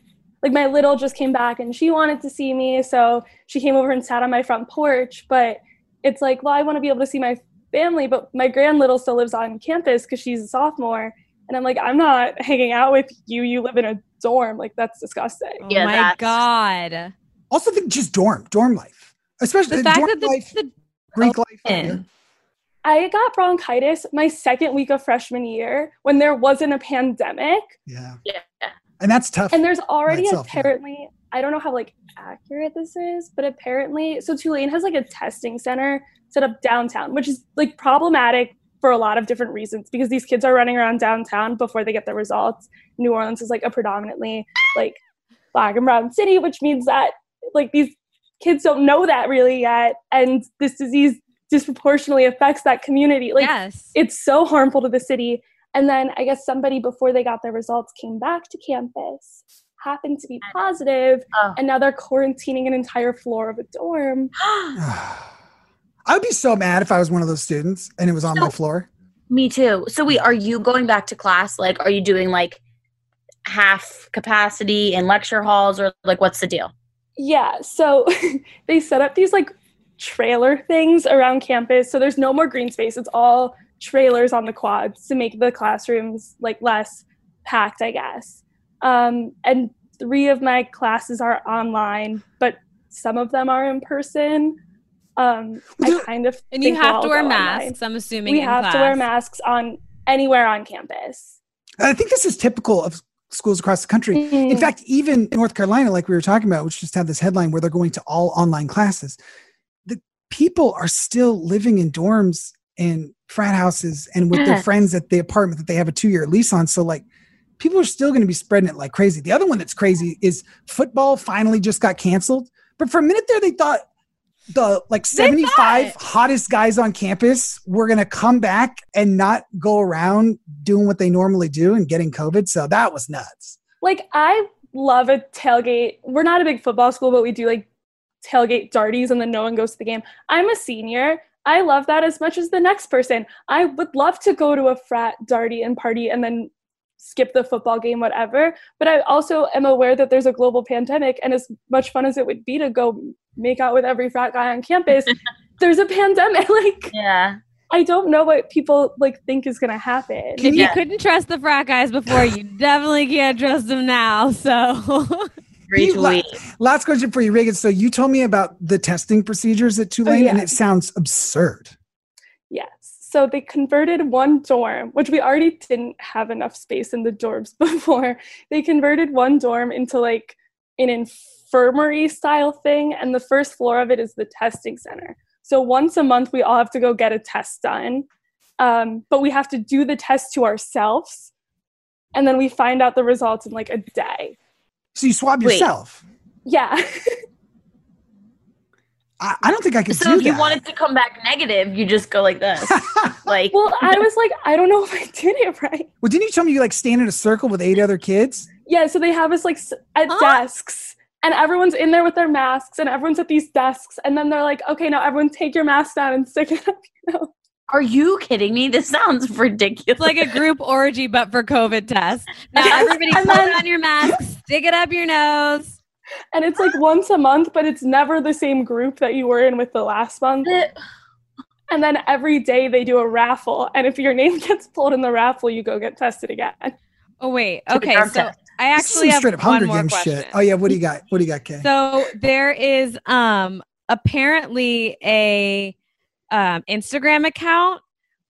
like my little just came back and she wanted to see me so she came over and sat on my front porch but it's like well i want to be able to see my family but my grand little still lives on campus because she's a sophomore and i'm like i'm not hanging out with you you live in a dorm like that's disgusting Oh Yeah, my that's- God. Also, think just dorm, dorm life, especially The fact dorm that the, life, the Greek life. In. i got bronchitis my second week of freshman year when there wasn't a pandemic Yeah. Yeah. And that's tough. And there's already itself, yeah. apparently, I don't know how like accurate this is, but apparently, so Tulane has like a testing center set up downtown, which is like problematic for a lot of different reasons because these kids are running around downtown before they get their results. New Orleans is like a predominantly like black and brown city, which means that like these kids don't know that really yet, and this disease disproportionately affects that community. Like yes. it's so harmful to the city. And then I guess somebody before they got their results came back to campus, happened to be positive, Oh. and now they're quarantining an entire floor of a dorm. I would be so mad if I was one of those students and it was on my floor. Me too. So wait, are you going back to class? Like, are you doing like half capacity in lecture halls, or like what's the deal? Yeah, so they set up these like trailer things around campus. So there's no more green space. It's all trailers on the quads to make the classrooms like less packed, I guess. Um, and three of my classes are online, but some of them are in person. Um, I kind of and you have to wear masks, online. I'm assuming. We in have to wear masks on anywhere on campus. I think this is typical of schools across the country. In Mhm. fact, even North Carolina, like we were talking about, which just had this headline where they're going to all online classes. The people are still living in dorms and frat houses and with their friends at the apartment that they have a two year lease on. So, like, people are still going to be spreading it like crazy. The other one that's crazy is football finally just got canceled. But for a minute there, they thought the like 75 hottest guys on campus were going to come back and not go around doing what they normally do and getting COVID. So that was nuts. like I love a tailgate. We're not a big football school, but we do like tailgate darties and then no one goes to the game. I'm a senior. I love that as much as the next person. I would love to go to a frat darty and party and then skip the football game, whatever. But I also am aware that there's a global pandemic, and as much fun as it would be to go make out with every frat guy on campus, there's a pandemic. Like Yeah. I don't know what people like think is gonna happen. If you Yeah. couldn't trust the frat guys before, you definitely can't trust them now. So Great You. Last question for you, Reagan. So you told me about the testing procedures at Tulane, and yeah. it sounds absurd. Yes. So they converted one dorm, which we already didn't have enough space in the dorms before. They converted one dorm into like an infirmary style thing, and the first floor of it is the testing center. So once a month, we all have to go get a test done, um, but we have to do the test to ourselves, and then we find out the results in like a day. So you swab Wait. yourself. Yeah. I, I don't think I could So do if you wanted to come back negative, you just go like this. like well, I was like, I don't know if I did it right. well, didn't you tell me you like stand in a circle with eight other kids? Yeah, so they have us like s- at desks, and everyone's in there with their masks, and everyone's at these desks, and then they're like, "Okay, now everyone take your mask down and stick it up." your nose." Are you kidding me? This sounds ridiculous. it's like a group orgy, but for COVID tests. Now everybody put pull then- down your masks, stick it up your nose. And it's like once a month, but it's never the same group that you were in with the last month. And then every day they do a raffle, and if your name gets pulled in the raffle, you go get tested again. Oh wait, okay. So test. I actually some have straight up one Hunger more Games question. shit. Oh yeah, what do you got? What do you got, Kay? So there is um apparently a um Instagram account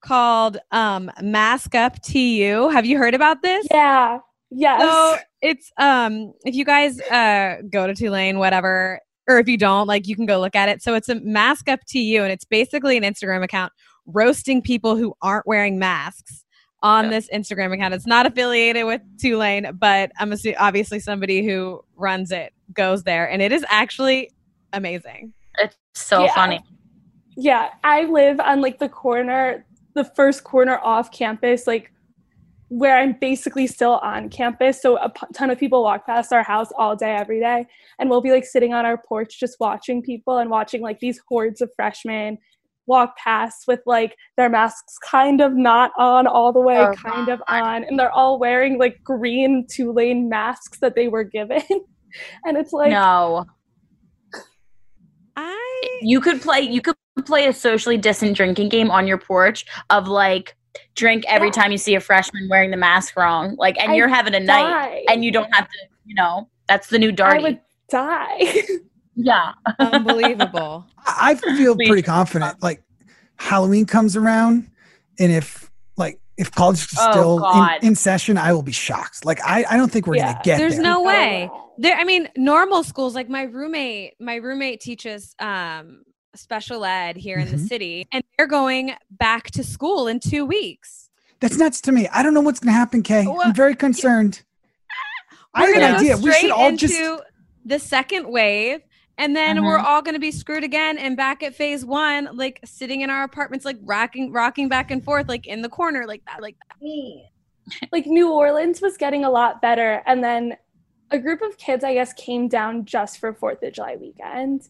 called um Mask Up TU. Have you heard about this? Yeah. Yes. So it's um if you guys uh go to Tulane, whatever, or if you don't, like you can go look at it. So it's a mask up to you, and it's basically an Instagram account roasting people who aren't wearing masks on this Instagram account. It's not affiliated with Tulane, but I'm assu- obviously somebody who runs it goes there, and it is actually amazing. it's so Yeah. funny. Yeah, I live on like the corner, the first corner off campus, like where I'm basically still on campus. So a p- ton of people walk past our house all day, every day. And we'll be like sitting on our porch just watching people and watching like these hordes of freshmen walk past with like their masks kind of not on all the way, Oh, kind of on. And they're all wearing like green Tulane masks that they were given. and it's like, no. I You could play you could play a socially distant drinking game on your porch of like drink every Yeah. time you see a freshman wearing the mask wrong. Like and I'd you're having a night and you don't have to, you know, that's the new I darty. would die. yeah. unbelievable. I I feel pretty confident. Like Halloween comes around, and if like if college is Oh, still God. in, in session, I will be shocked. Like I, I don't think we're Yeah. gonna get There's there. no Oh, way. wow. There, I mean, normal schools like my roommate. My roommate teaches um, special ed here in the Mhm. city, and they're going back to school in two weeks. That's nuts to me. I don't know what's gonna happen, Kay. Well, I'm very concerned. I We're have gonna an idea. We should straight all into just the second wave, and then we're Mhm. all going to be screwed again and back at phase one, like sitting in our apartments, like rocking, rocking back and forth, like in the corner, like that, like that. like New Orleans was getting a lot better, and then a group of kids, I guess, came down just for Fourth of July weekend,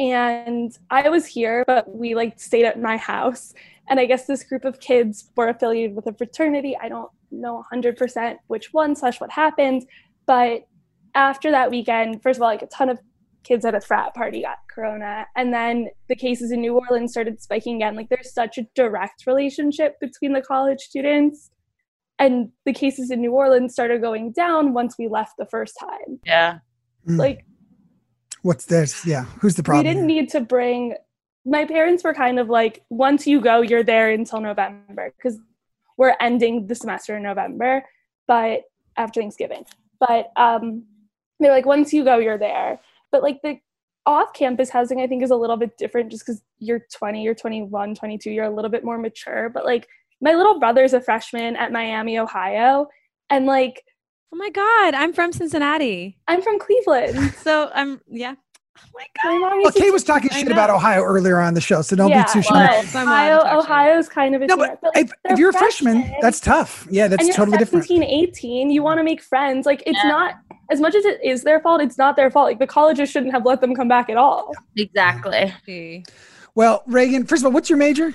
and I was here, but we like stayed at my house, and I guess this group of kids were affiliated with a fraternity. I don't know 100% which one slash what happened, but after that weekend, first of all, like a ton of kids at a frat party got corona and then the cases in new orleans started spiking again like there's such a direct relationship between the college students and the cases in new orleans started going down once we left the first time Yeah. Mm. like what's this? Yeah, who's the problem? we didn't need to bring my parents were kind of like once you go you're there until november because we're ending the semester in november but after Thanksgiving. But um, they're like, once you go, you're there. But like the off campus housing, I think, is a little bit different just because you're 20, you're 21, 22, you're a little bit more mature. But like, my little brother's a freshman at Miami, Ohio. And like, Oh my God, I'm from Cincinnati. I'm from Cleveland. So I'm, yeah. Oh my My God. mom Well, used to Kay was talking shit about Ohio earlier on the show, so don't yeah, be too sure. well, Ohio, talks shit. Ohio's kind of a No, different- but like, if, they're if you're a freshman, freshmen, that's tough. Yeah, that's and you're totally different. 17, 18, you want to make friends. Like it's Yeah. not as much as it is their fault. It's not their fault. Like the colleges shouldn't have let them come back at all. Exactly. Well, Reagan, first of all, what's your major?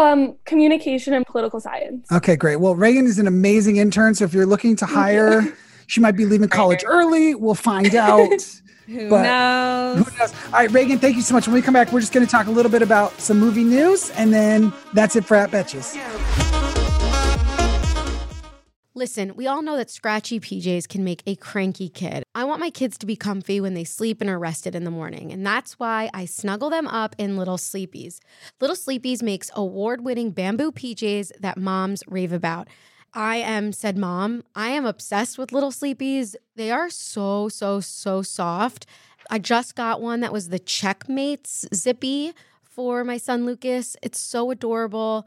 Um, communication and political science. Okay, great. Well, Reagan is an amazing intern. So if you're looking to hire, she might be leaving college early. We'll find out. Who But- knows? Who knows? All right, Reagan, thank you so much. When we come back, we're just going to talk a little bit about some movie news, and then that's it for At Betches. Listen, we all know that scratchy PJs can make a cranky kid. I want my kids to be comfy when they sleep and are rested in the morning, and that's why I snuggle them up in Little Sleepies. Little Sleepies makes award winning bamboo PJs that moms rave about. I am said mom. I am obsessed with Little Sleepies. They are so, so, so soft. I just got one that was the Checkmates Zippy for my son Lucas. It's so adorable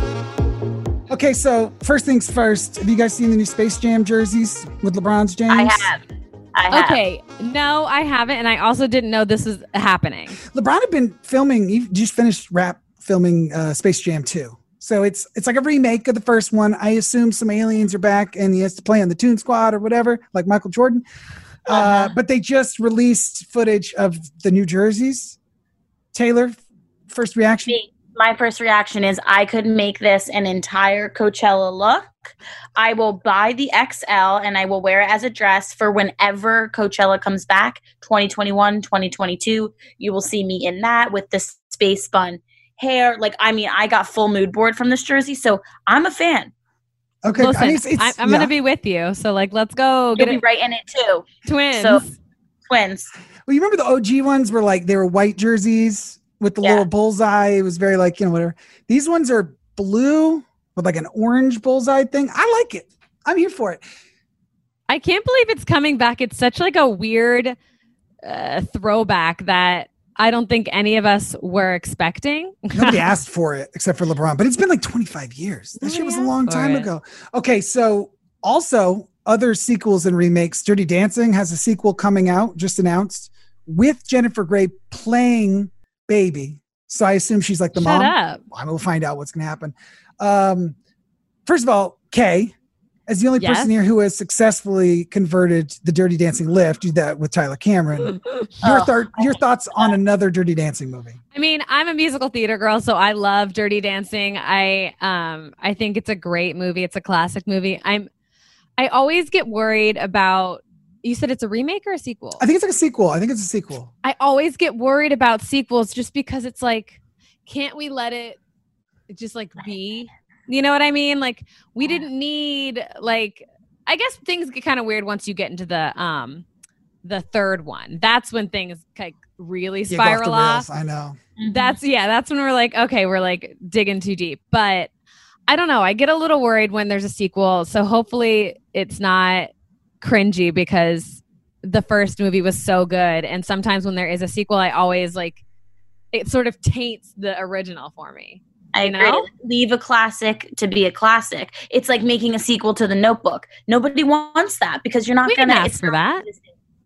Okay, so first things first, have you guys seen the new Space Jam jerseys with LeBron's James? I have. I have. Okay, no, I haven't, and I also didn't know this was happening. LeBron had been filming, he just finished rap filming uh, Space Jam 2. So it's it's like a remake of the first one. I assume some aliens are back and he has to play on the Toon Squad or whatever, like Michael Jordan. uh Uh-huh. but they just released footage of the New Jerseys. Taylor, first reaction? Me, my first reaction is I could make this an entire Coachella look. I will buy the XL and I will wear it as a dress for whenever Coachella comes back 2021, 2022. You will see me in that with the space bun hair. Like, I mean, I got full mood board from this jersey, so I'm a fan. Okay, Listen, I mean, it's, it's, I, am yeah. gonna be with you. So like, let's go get You'll be it. right in it too. Twins. So, twins. Well, you remember the OG ones were like they were white jerseys with the Yeah. little bullseye. It was very like, you know, whatever. These ones are blue with like an orange bullseye thing. I like it. I'm here for it. I can't believe it's coming back. It's such like a weird uh, throwback that I don't think any of us were expecting. Nobody asked for it except for LeBron, but it's been like 25 years. That shit was a long time it. ago. Okay, so also other sequels and remakes. Dirty Dancing has a sequel coming out, just announced, with Jennifer Grey playing Baby. So I assume she's like the Shut mom. up. I will find out what's going to happen. Um, first of all, Kay, as the only Yes? person here who has successfully converted the Dirty Dancing lift, do that with Tyler Cameron. Your, Oh. your thoughts on another Dirty Dancing movie? I mean, I'm a musical theater girl, so I love Dirty Dancing. I um I think it's a great movie. It's a classic movie. I'm I always get worried about you said it's a remake or a sequel? I think it's like a sequel. I think it's a sequel. I always get worried about sequels just because it's like, can't we let it just like be? You know what I mean? Like we didn't need like I guess things get kind of weird once you get into the um the third one. That's when things like really Yeah, off spiral off. rails. I know. That's yeah, that's when we're like, okay, we're like digging too deep. But I don't know. I get a little worried when there's a sequel. So hopefully it's not cringy because the first movie was so good. And sometimes when there is a sequel, I always like it sort of taints the original for me. I You agree. know? Leave a classic to be a classic. It's like making a sequel to The Notebook. Nobody wants that because you're not gonna ask for not that.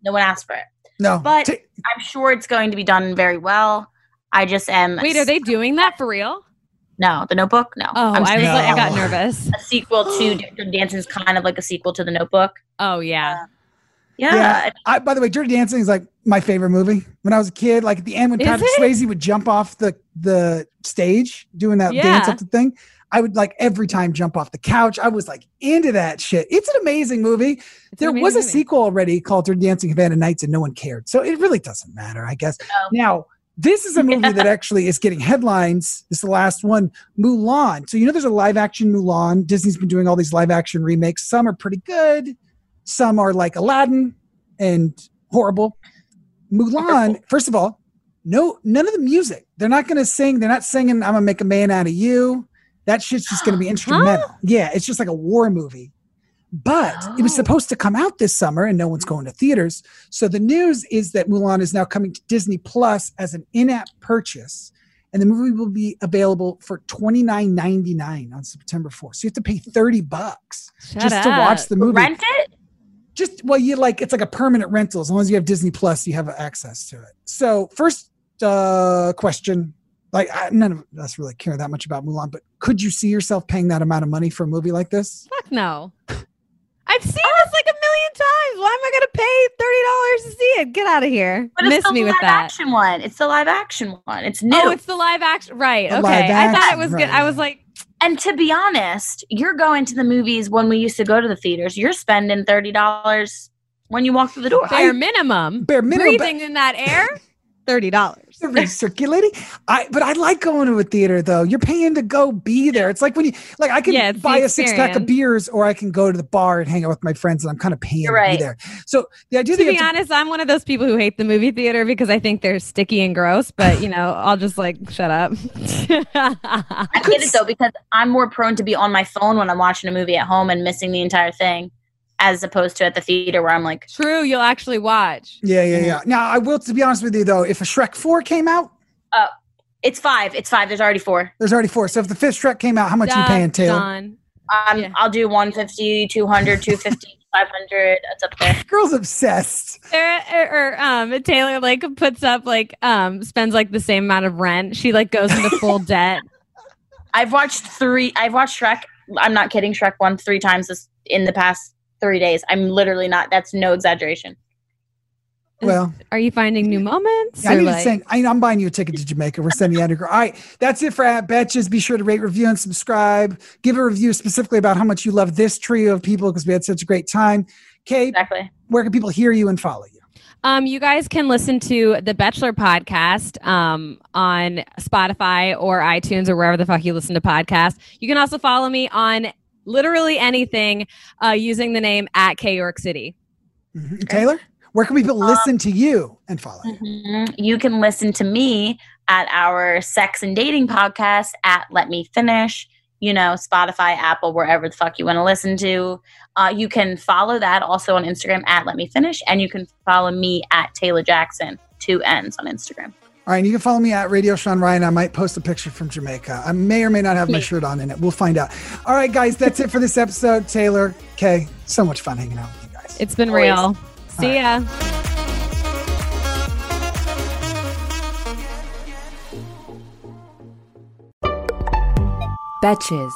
No one asked for it. No, But Ta- I'm sure it's going to be done very well. I just am. Wait, are they doing that for real? No, The Notebook. No. Oh, I'm I was saying like, I got nervous. a sequel to Dirty Dancing is kind of like a sequel to The Notebook. Oh yeah. Uh, yeah. Yeah. I, by the way, Dirty Dancing is like my favorite movie. When I was a kid, like at the end when Is Patrick it? Swayze would jump off the the stage doing that dance Yeah. up the thing, I would like every time jump off the couch. I was like into that shit. It's an amazing movie. It's an there was a movie. sequel already called Dirty Dancing Havana Nights, and no one cared. So it really doesn't matter, I guess. Oh. Now, this is a movie that actually is getting headlines. This is the last one, Mulan. So you know, there's a live action Mulan. Disney's been doing all these live action remakes. Some are pretty good. Some are like Aladdin and horrible. Mulan, first of all, no, none of the music. They're not going to sing. They're not singing. I'm gonna make a man out of you. That shit's just going to be instrumental. Yeah, it's just like a war movie. But it was Oh. supposed to come out this summer, and no one's going to theaters. So the news is that Mulan is now coming to Disney Plus as an in-app purchase, and the movie will be available for twenty nine ninety nine on September fourth. So you have to pay thirty bucks Shut just to watch the movie Rent it? just well you like it's like a permanent rental as long as you have disney plus you have access to it so first uh question like I, none of us really care that much about mulan but could you see yourself paying that amount of money for a movie like this Fuck no. I've seen oh. this like a million times. Why am I gonna pay thirty dollars to see it? Get out of here. But it's Miss the me with that. action one. It's the live action one. It's oh, new. Oh, it's the live action. Right. The okay. live I thought it action, was good. I was like, and to be honest, you're going to the movies when we used to go to the theaters. You're spending thirty dollars when you walk through the door. bare minimum. bare minimum but Breathing in that air. Thirty dollars. they're recirculating i but i like going to a theater though you're paying to go be there it's like when you like i can Yeah, buy a six-pack of beers or i can go to the bar and hang out with my friends and i'm kind of paying You're to be there so the idea To that be have to- honest, I'm one of those people who hate the movie theater because I think they're sticky and gross. But you know, I'll just like shut up. I get it though because I'm more prone to be on my phone when I'm watching a movie at home and missing the entire thing, as opposed to at the theater where I'm like, True, you'll actually watch. yeah yeah yeah now i will to be honest with you though if a shrek 4 came out it's five, it's five. There's already four. there's already four so if the fifth shrek came out how much are you paying taylor done. Um, Yeah. I'll do 150, 200, 250, 500. It's up there. girl's obsessed Or, or, or, um Taylor like puts up like um spends like the same amount of rent. She like goes into full debt. I've watched three. I've watched Shrek. I'm not kidding. Shrek one three times this in the past three days. I'm literally not. That's no exaggeration. well Are you finding new moments? I or, need to like- send. I, I'm buying you a ticket to Jamaica. We're sending you out. All right, that's it for at Betches. Be sure to rate, review, and subscribe. Give a review specifically about how much you love this trio of people because we had such a great time. Kate, Exactly. where can people hear you and follow you? Um, you guys can listen to the Bachelor podcast um, on Spotify or iTunes or wherever the fuck you listen to podcasts. You can also follow me on literally anything uh, using the name at K York City. Mhm. Taylor, where can people listen to you and follow you? Mhm. You can listen to me at our sex and dating podcast at Let Me Finish. You know, Spotify, Apple, wherever the fuck you want to listen to. Uh, you can follow that also on Instagram at Let Me Finish, and you can follow me at Taylor Jackson, two N's on Instagram. All right, and you can follow me at Radio Sean Ryan. I might post a picture from Jamaica. I may or may not have my shirt on in it. We'll find out. All right, guys, that's it for this episode. Taylor, Kay, so much fun hanging out with you guys. It's been Always. real. See ya. Betches.